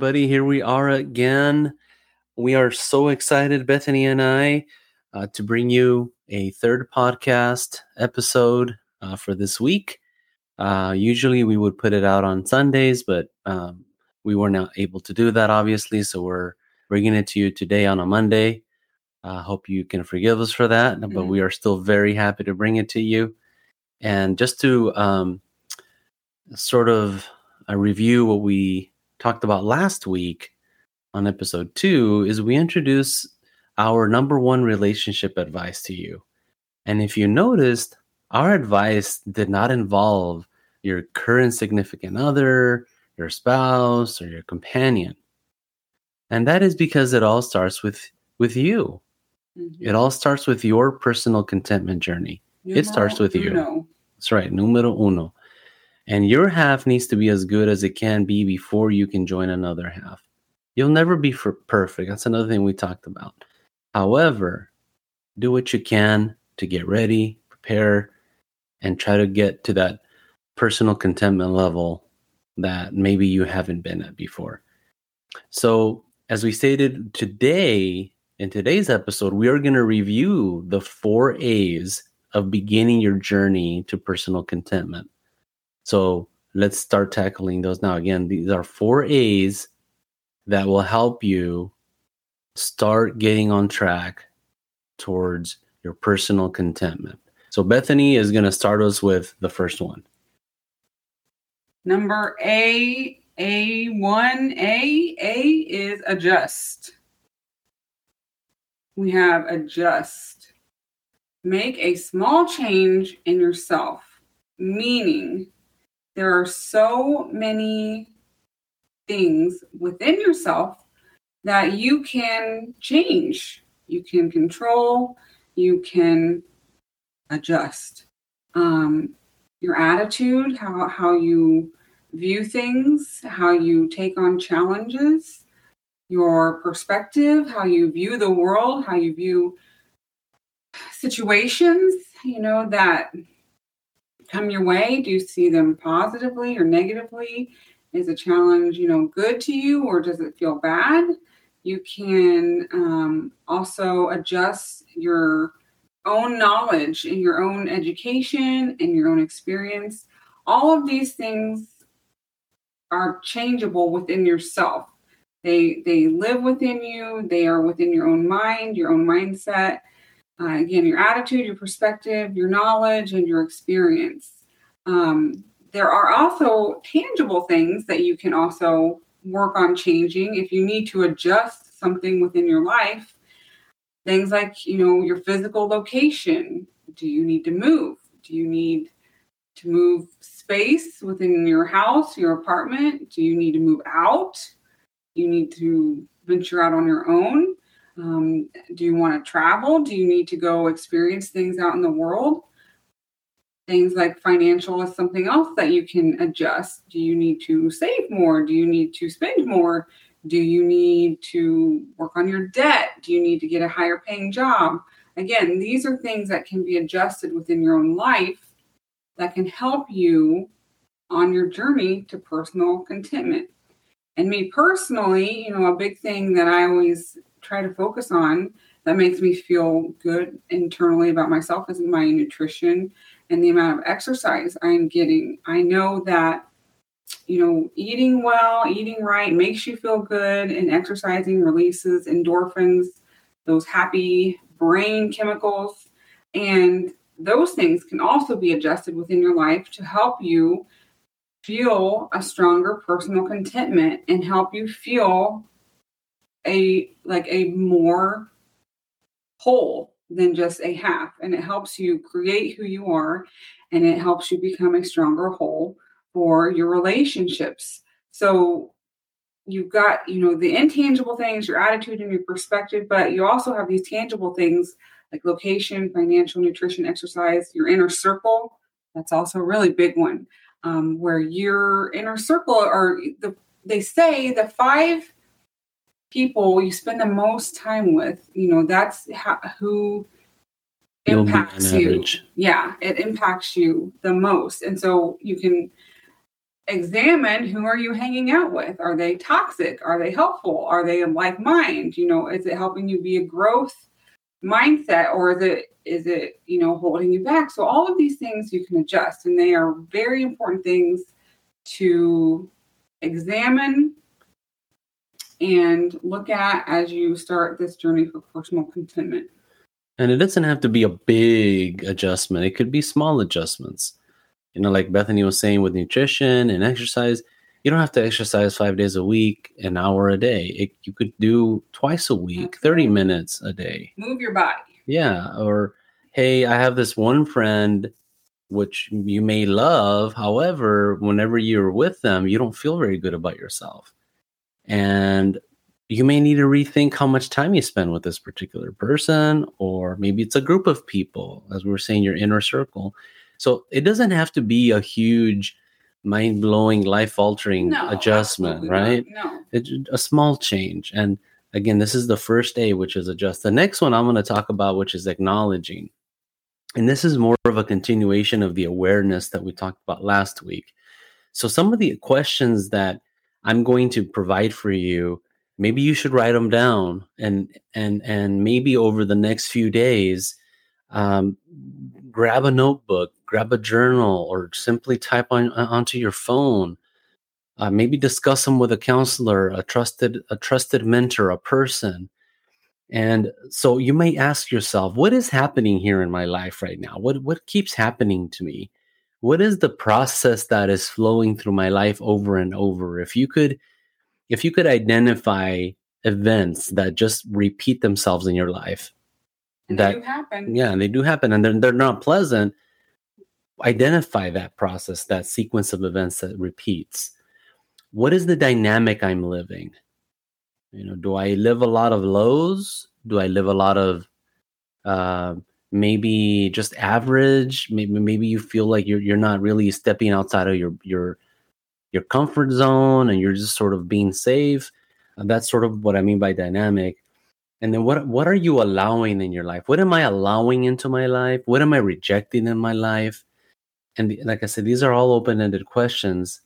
everybody. Here we are again. We are so excited, Bethany and I, uh, to bring you a third podcast episode uh, for this week. Uh, usually we would put it out on Sundays, but um, we were not able to do that, obviously. So we're bringing it to you today on a Monday. I hope you can forgive us for that, mm-hmm. but we are still very happy to bring it to you. And just to um, sort of uh, review what we talked about last week on episode two is we introduce our number one relationship advice to you. And if you noticed, our advice did not involve your current significant other, your spouse, or your companion. And that is because it all starts with with you. Mm-hmm. It all starts with your personal contentment journey. It starts with you. That's right, numero uno and your half needs to be as good as it can be before you can join another half. You'll never be perfect. That's another thing we talked about. However, do what you can to get ready, prepare, and try to get to that personal contentment level that maybe you haven't been at before. So, as we stated today, in today's episode, we are going to review the four A's of beginning your journey to personal contentment. So let's start tackling those now. Again, these are four A's that will help you start getting on track towards your personal contentment. So Bethany is going to start us with the first one. Number A, A1, A, A is adjust. We have adjust. Make a small change in yourself, meaning there are so many things within yourself that you can change, you can control, you can adjust. Um, your attitude, how, how you view things, how you take on challenges, your perspective, how you view the world, how you view situations, you know, that come your way? Do you see them positively or negatively? Is a challenge, you know, good to you or does it feel bad? You can um, also adjust your own knowledge and your own education and your own experience. All of these things are changeable within yourself. They they live within you. They are within your own mind, your own mindset uh, again, your attitude, your perspective, your knowledge, and your experience. Um, there are also tangible things that you can also work on changing if you need to adjust something within your life. Things like, you know, your physical location. Do you need to move? Do you need to move space within your house, your apartment? Do you need to move out? You need to venture out on your own. Um, do you want to travel? Do you need to go experience things out in the world? Things like financial is something else that you can adjust. Do you need to save more? Do you need to spend more? Do you need to work on your debt? Do you need to get a higher paying job? Again, these are things that can be adjusted within your own life that can help you on your journey to personal contentment. And me personally, you know, a big thing that I always try to focus on that makes me feel good internally about myself is my nutrition and the amount of exercise I'm getting. I know that you know eating well, eating right makes you feel good and exercising releases endorphins, those happy brain chemicals and those things can also be adjusted within your life to help you feel a stronger personal contentment and help you feel a like a more whole than just a half. And it helps you create who you are and it helps you become a stronger whole for your relationships. So you've got you know the intangible things your attitude and your perspective but you also have these tangible things like location financial nutrition exercise your inner circle. That's also a really big one um, where your inner circle are the they say the five people you spend the most time with, you know, that's how, who impacts you. Yeah, it impacts you the most. And so you can examine who are you hanging out with? Are they toxic? Are they helpful? Are they in like mind? You know is it helping you be a growth mindset or is it is it you know holding you back? So all of these things you can adjust and they are very important things to examine and look at as you start this journey for personal contentment and it doesn't have to be a big adjustment it could be small adjustments you know like bethany was saying with nutrition and exercise you don't have to exercise five days a week, an hour a day. It, you could do twice a week, 30 minutes a day. Move your body. Yeah. Or, hey, I have this one friend which you may love. However, whenever you're with them, you don't feel very good about yourself. And you may need to rethink how much time you spend with this particular person, or maybe it's a group of people, as we were saying, your inner circle. So it doesn't have to be a huge mind blowing, life altering no, adjustment, right? Not. No. It's a small change. And again, this is the first A, which is adjust. The next one I'm going to talk about, which is acknowledging. And this is more of a continuation of the awareness that we talked about last week. So, some of the questions that I'm going to provide for you, maybe you should write them down, and and and maybe over the next few days, um, grab a notebook, grab a journal, or simply type on uh, onto your phone. Uh, maybe discuss them with a counselor, a trusted a trusted mentor, a person. And so you may ask yourself, what is happening here in my life right now? What what keeps happening to me? What is the process that is flowing through my life over and over? If you could if you could identify events that just repeat themselves in your life and that, they do happen. Yeah, they do happen, and they're they're not pleasant. Identify that process, that sequence of events that repeats. What is the dynamic I'm living? You know, do I live a lot of lows? Do I live a lot of uh, maybe just average? Maybe maybe you feel like you're you're not really stepping outside of your your your comfort zone, and you're just sort of being safe. Uh, that's sort of what I mean by dynamic and then what what are you allowing in your life what am i allowing into my life what am i rejecting in my life and like i said these are all open-ended questions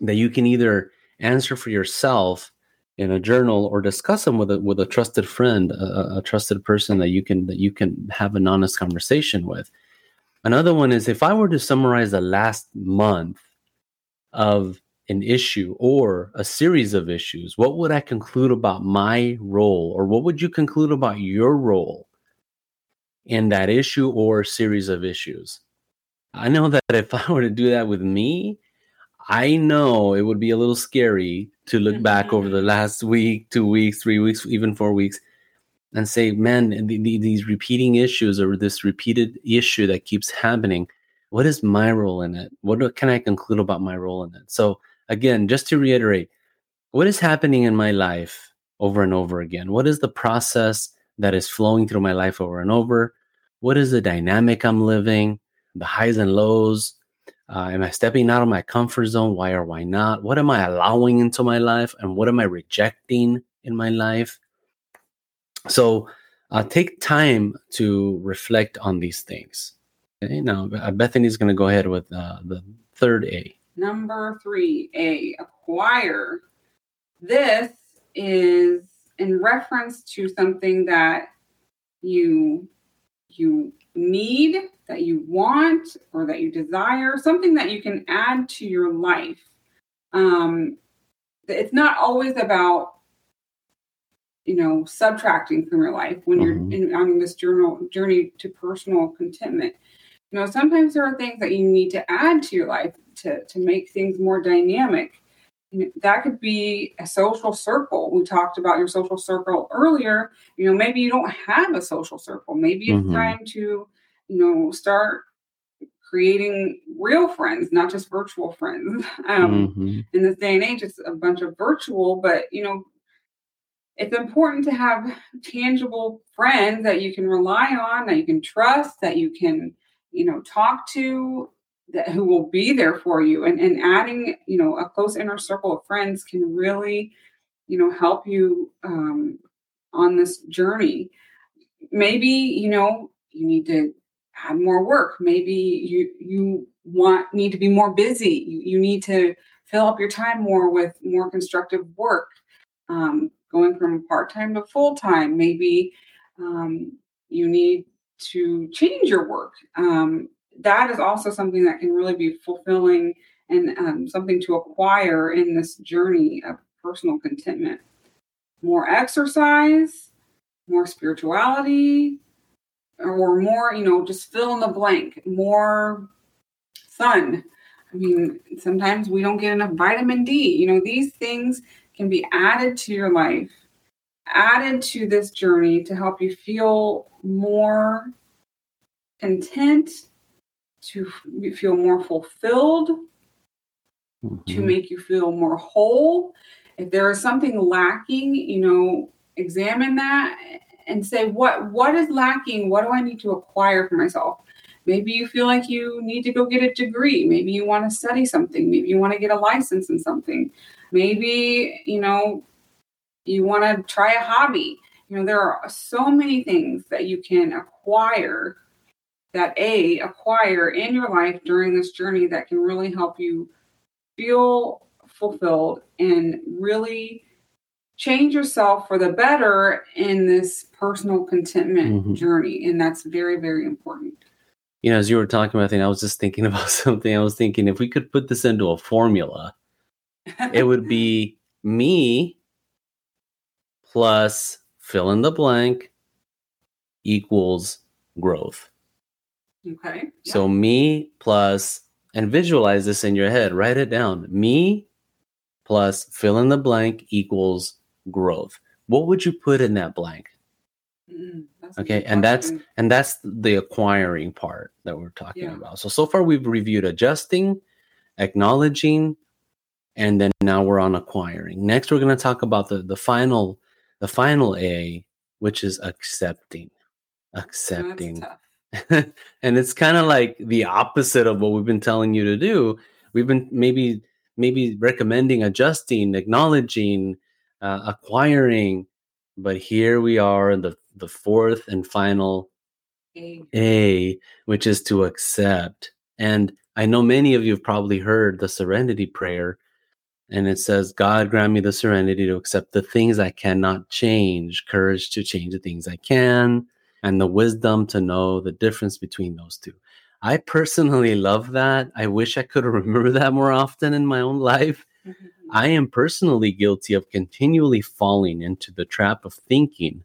that you can either answer for yourself in a journal or discuss them with a with a trusted friend a, a trusted person that you can that you can have an honest conversation with another one is if i were to summarize the last month of an issue or a series of issues, what would I conclude about my role, or what would you conclude about your role in that issue or series of issues? I know that if I were to do that with me, I know it would be a little scary to look back over the mm-hmm. last week, two weeks, three weeks, even four weeks, and say, man, the, the, these repeating issues or this repeated issue that keeps happening, what is my role in it? What can I conclude about my role in it? So, again, just to reiterate, what is happening in my life over and over again? What is the process that is flowing through my life over and over? What is the dynamic I'm living? The highs and lows? Uh, am I stepping out of my comfort zone? Why or why not? What am I allowing into my life? And what am I rejecting in my life? So uh, take time to reflect on these things. Okay, now, Bethany's going to go ahead with uh, the third A. Number three, A, acquire. This is in reference to something that you you need, that you want, or that you desire, something that you can add to your life. Um, it's not always about you know subtracting from your life when mm-hmm. you're in, on this journal journey to personal contentment you know sometimes there are things that you need to add to your life to, to make things more dynamic. You know, That could be a social circle. We talked about your social circle earlier. You know, maybe you don't have a social circle. Maybe it's mm-hmm. time to, you know, start creating real friends, not just virtual friends. Um, mm-hmm. In this day and age, it's a bunch of virtual, but you know, it's important to have tangible friends that you can rely on, that you can trust, that you can, you know, talk to, that who will be there for you and, and adding you know a close inner circle of friends can really you know help you um, on this journey maybe you know you need to add more work. Maybe you you want need to be more busy. You, you need to fill up your time more with more constructive work. Um, going from part time to full time. Maybe um, you need to change your work. Um, that is also something that can really be fulfilling and um, something to acquire in this journey of personal contentment. More exercise, more spirituality, or more, you know, just fill in the blank, more sun. I mean, sometimes we don't get enough vitamin D. You know, these things can be added to your life, added to this journey to help you feel more content, to feel more fulfilled, mm-hmm. to make you feel more whole. If there is something lacking, you know, examine that and say what what is lacking? What do i need to acquire for myself? Maybe you feel like you need to go get a degree. Maybe you want to study something. Maybe you want to get a license in something. Maybe you know you want to try a hobby. You know there are so many things that you can acquire that a acquire in your life during this journey that can really help you feel fulfilled and really change yourself for the better in this personal contentment mm-hmm. journey and that's very very important. You know as you were talking about thing i was just thinking about something. I was thinking if we could put this into a formula it would be me plus fill in the blank equals growth. Okay so me plus and visualize this in your head write it down. Me plus fill in the blank equals growth what would you put in that blank? Mm, okay and that's and that's the acquiring part that we're talking yeah. about. So so far we've reviewed adjusting acknowledging and then now we're on acquiring. Next we're going to talk about the the final the final a which is accepting accepting. and it's kind of like the opposite of what we've been telling you to do. We've been maybe maybe recommending adjusting acknowledging uh, acquiring. But here we are in the, the fourth and final A. A, which is to accept. And I know many of you have probably heard the serenity prayer. And it says, God grant me the serenity to accept the things I cannot change, courage to change the things I can, and the wisdom to know the difference between those two. I personally love that. I wish I could remember that more often in my own life Mm-hmm. I am personally guilty of continually falling into the trap of thinking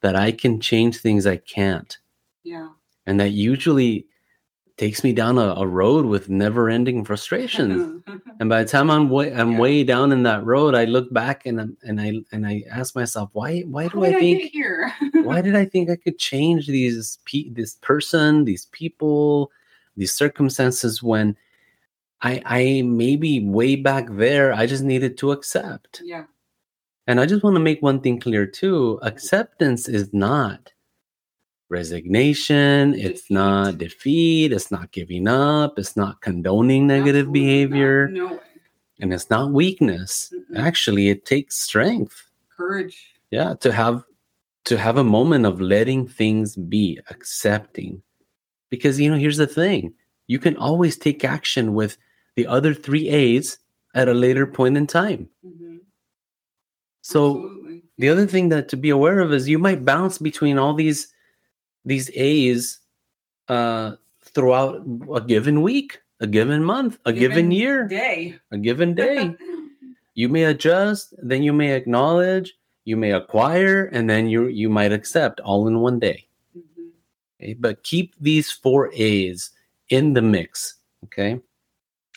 that I can change things I can't. Yeah. And that usually takes me down a, a road with never ending frustrations. and by the time I'm way I'm yeah. way down in that road, I look back and and I and I ask myself, why why do I think I here? why did I think I could change these pe- this person, these people, these circumstances when I I maybe way back there I just needed to accept. Yeah. And I just want to make one thing clear too. Acceptance is not resignation, defeat. it's not defeat, it's not giving up, it's not condoning negative Absolutely behavior. Not. No. And it's not weakness. Mm-mm. Actually, it takes strength. Courage. Yeah, to have to have a moment of letting things be, accepting. Because you know, here's the thing. You can always take action with the other three A's at a later point in time. Mm-hmm. So Absolutely. the other thing that to be aware of is you might bounce between all these these A's uh, throughout a given week, a given month, a given, given year, day, a given day. you may adjust, then you may acknowledge, you may acquire, and then you you might accept all in one day. Mm-hmm. Okay, but keep these four A's in the mix. Okay.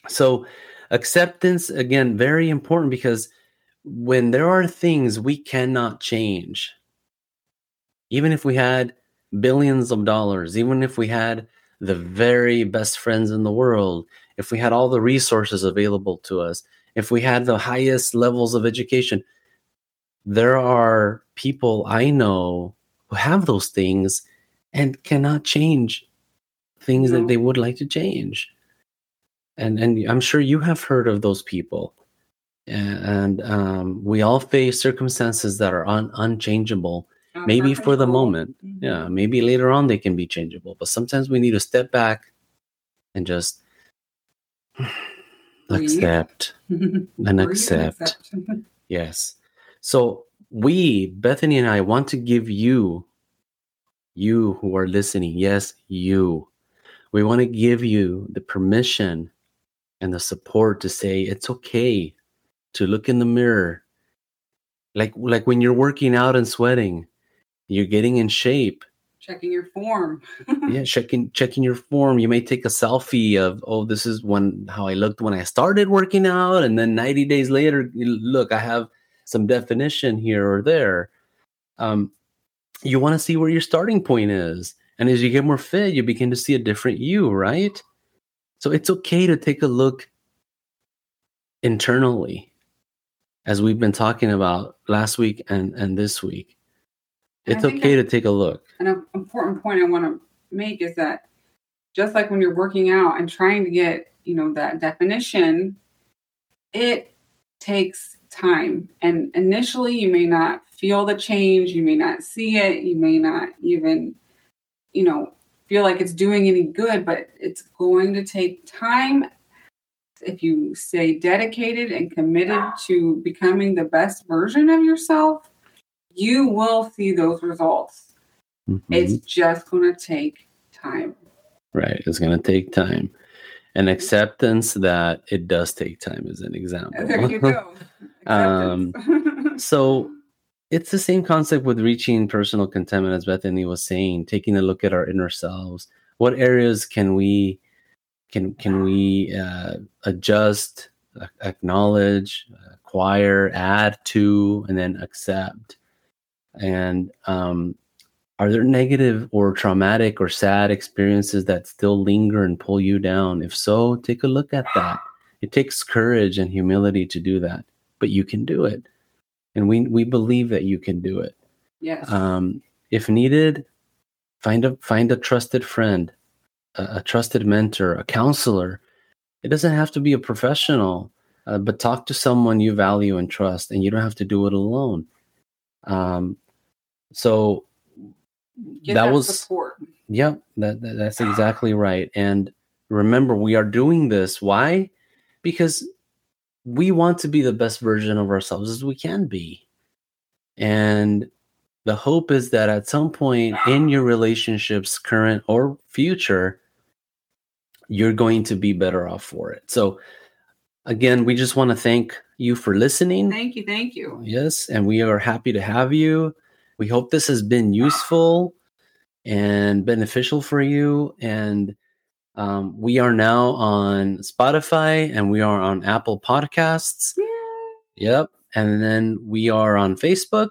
So, acceptance, again, very important because when there are things we cannot change, even if we had billions of dollars, even if we had the very best friends in the world, if we had all the resources available to us, if we had the highest levels of education, there are people I know who have those things and cannot change things that they would like to change and and I'm sure you have heard of those people. And um, we all face circumstances that are un- unchangeable, of maybe for the moment. Mhm. Yeah, maybe later on they can be changeable, but sometimes we need to step back and just accept and accept. Yes. So we, Bethany and I, want to give you, you who are listening, yes, you. We want to give you the permission and the support to say it's okay to look in the mirror. Like like when you're working out and sweating, you're getting in shape. Checking your form. yeah, checking checking your form. You may take a selfie of, oh, this is when how I looked when I started working out, and then 90 days later, look, I have some definition here or there. Um, you want to see where your starting point is, and as you get more fit, you begin to see a different you, right? So it's okay to take a look internally, as we've been talking about last week and and this week. It's okay that- to take a look. An important point I want to make is that just like when you're working out and trying to get, you know, that definition, it takes time. And initially, you may not feel the change, you may not see it, you may not even, you know, feel like it's doing any good, but it's going to take time. If you stay dedicated and committed to becoming the best version of yourself, you will see those results. Mhm. It's just going to take time. Right. It's going to take time. And acceptance that it does take time is an example. There you go. Um, so it's the same concept with reaching personal contentment, as Bethany was saying, taking a look at our inner selves. What areas can we can can we uh, adjust, acknowledge, acquire, add to, and then accept? And um, are there negative or traumatic or sad experiences that still linger and pull you down? If so, take a look at that. It takes courage and humility to do that, but you can do it. And we, we believe that you can do it. yes. Um, if needed, find a find a trusted friend, a, a trusted mentor, a counselor. It doesn't have to be a professional, uh, but talk to someone you value and trust, and you don't have to do it alone. Um, so Get that that, was support. Yep, that, that that's exactly right. And remember, we are doing this. Why? Because we want to be the best version of ourselves as we can be. And the hope is that at some point in your relationships, current or future, you're going to be better off for it. So, again, we just want to thank you for listening. Thank you. Thank you. Yes, and we are happy to have you. We hope this has been useful and beneficial for you. And um, we are now on Spotify and we are on Apple Podcasts. Yep. And then we are on Facebook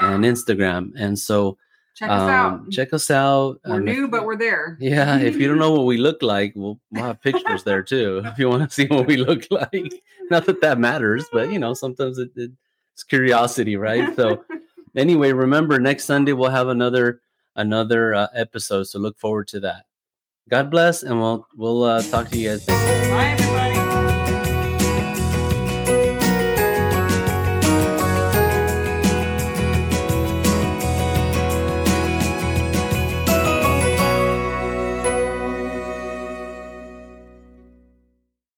and Instagram. And so Check us um, out. check us out. we're Um, if- new, but we're there. yeah, if you don't know what we look like, we'll, we'll have pictures there too. If you want to see what we look like, not that that matters, but you know, sometimes it, it's curiosity, right? So, anyway, remember next Sunday we'll have another another uh, episode, so look forward to that. God bless, and we'll we'll uh, talk to you guys. Bye, everybody.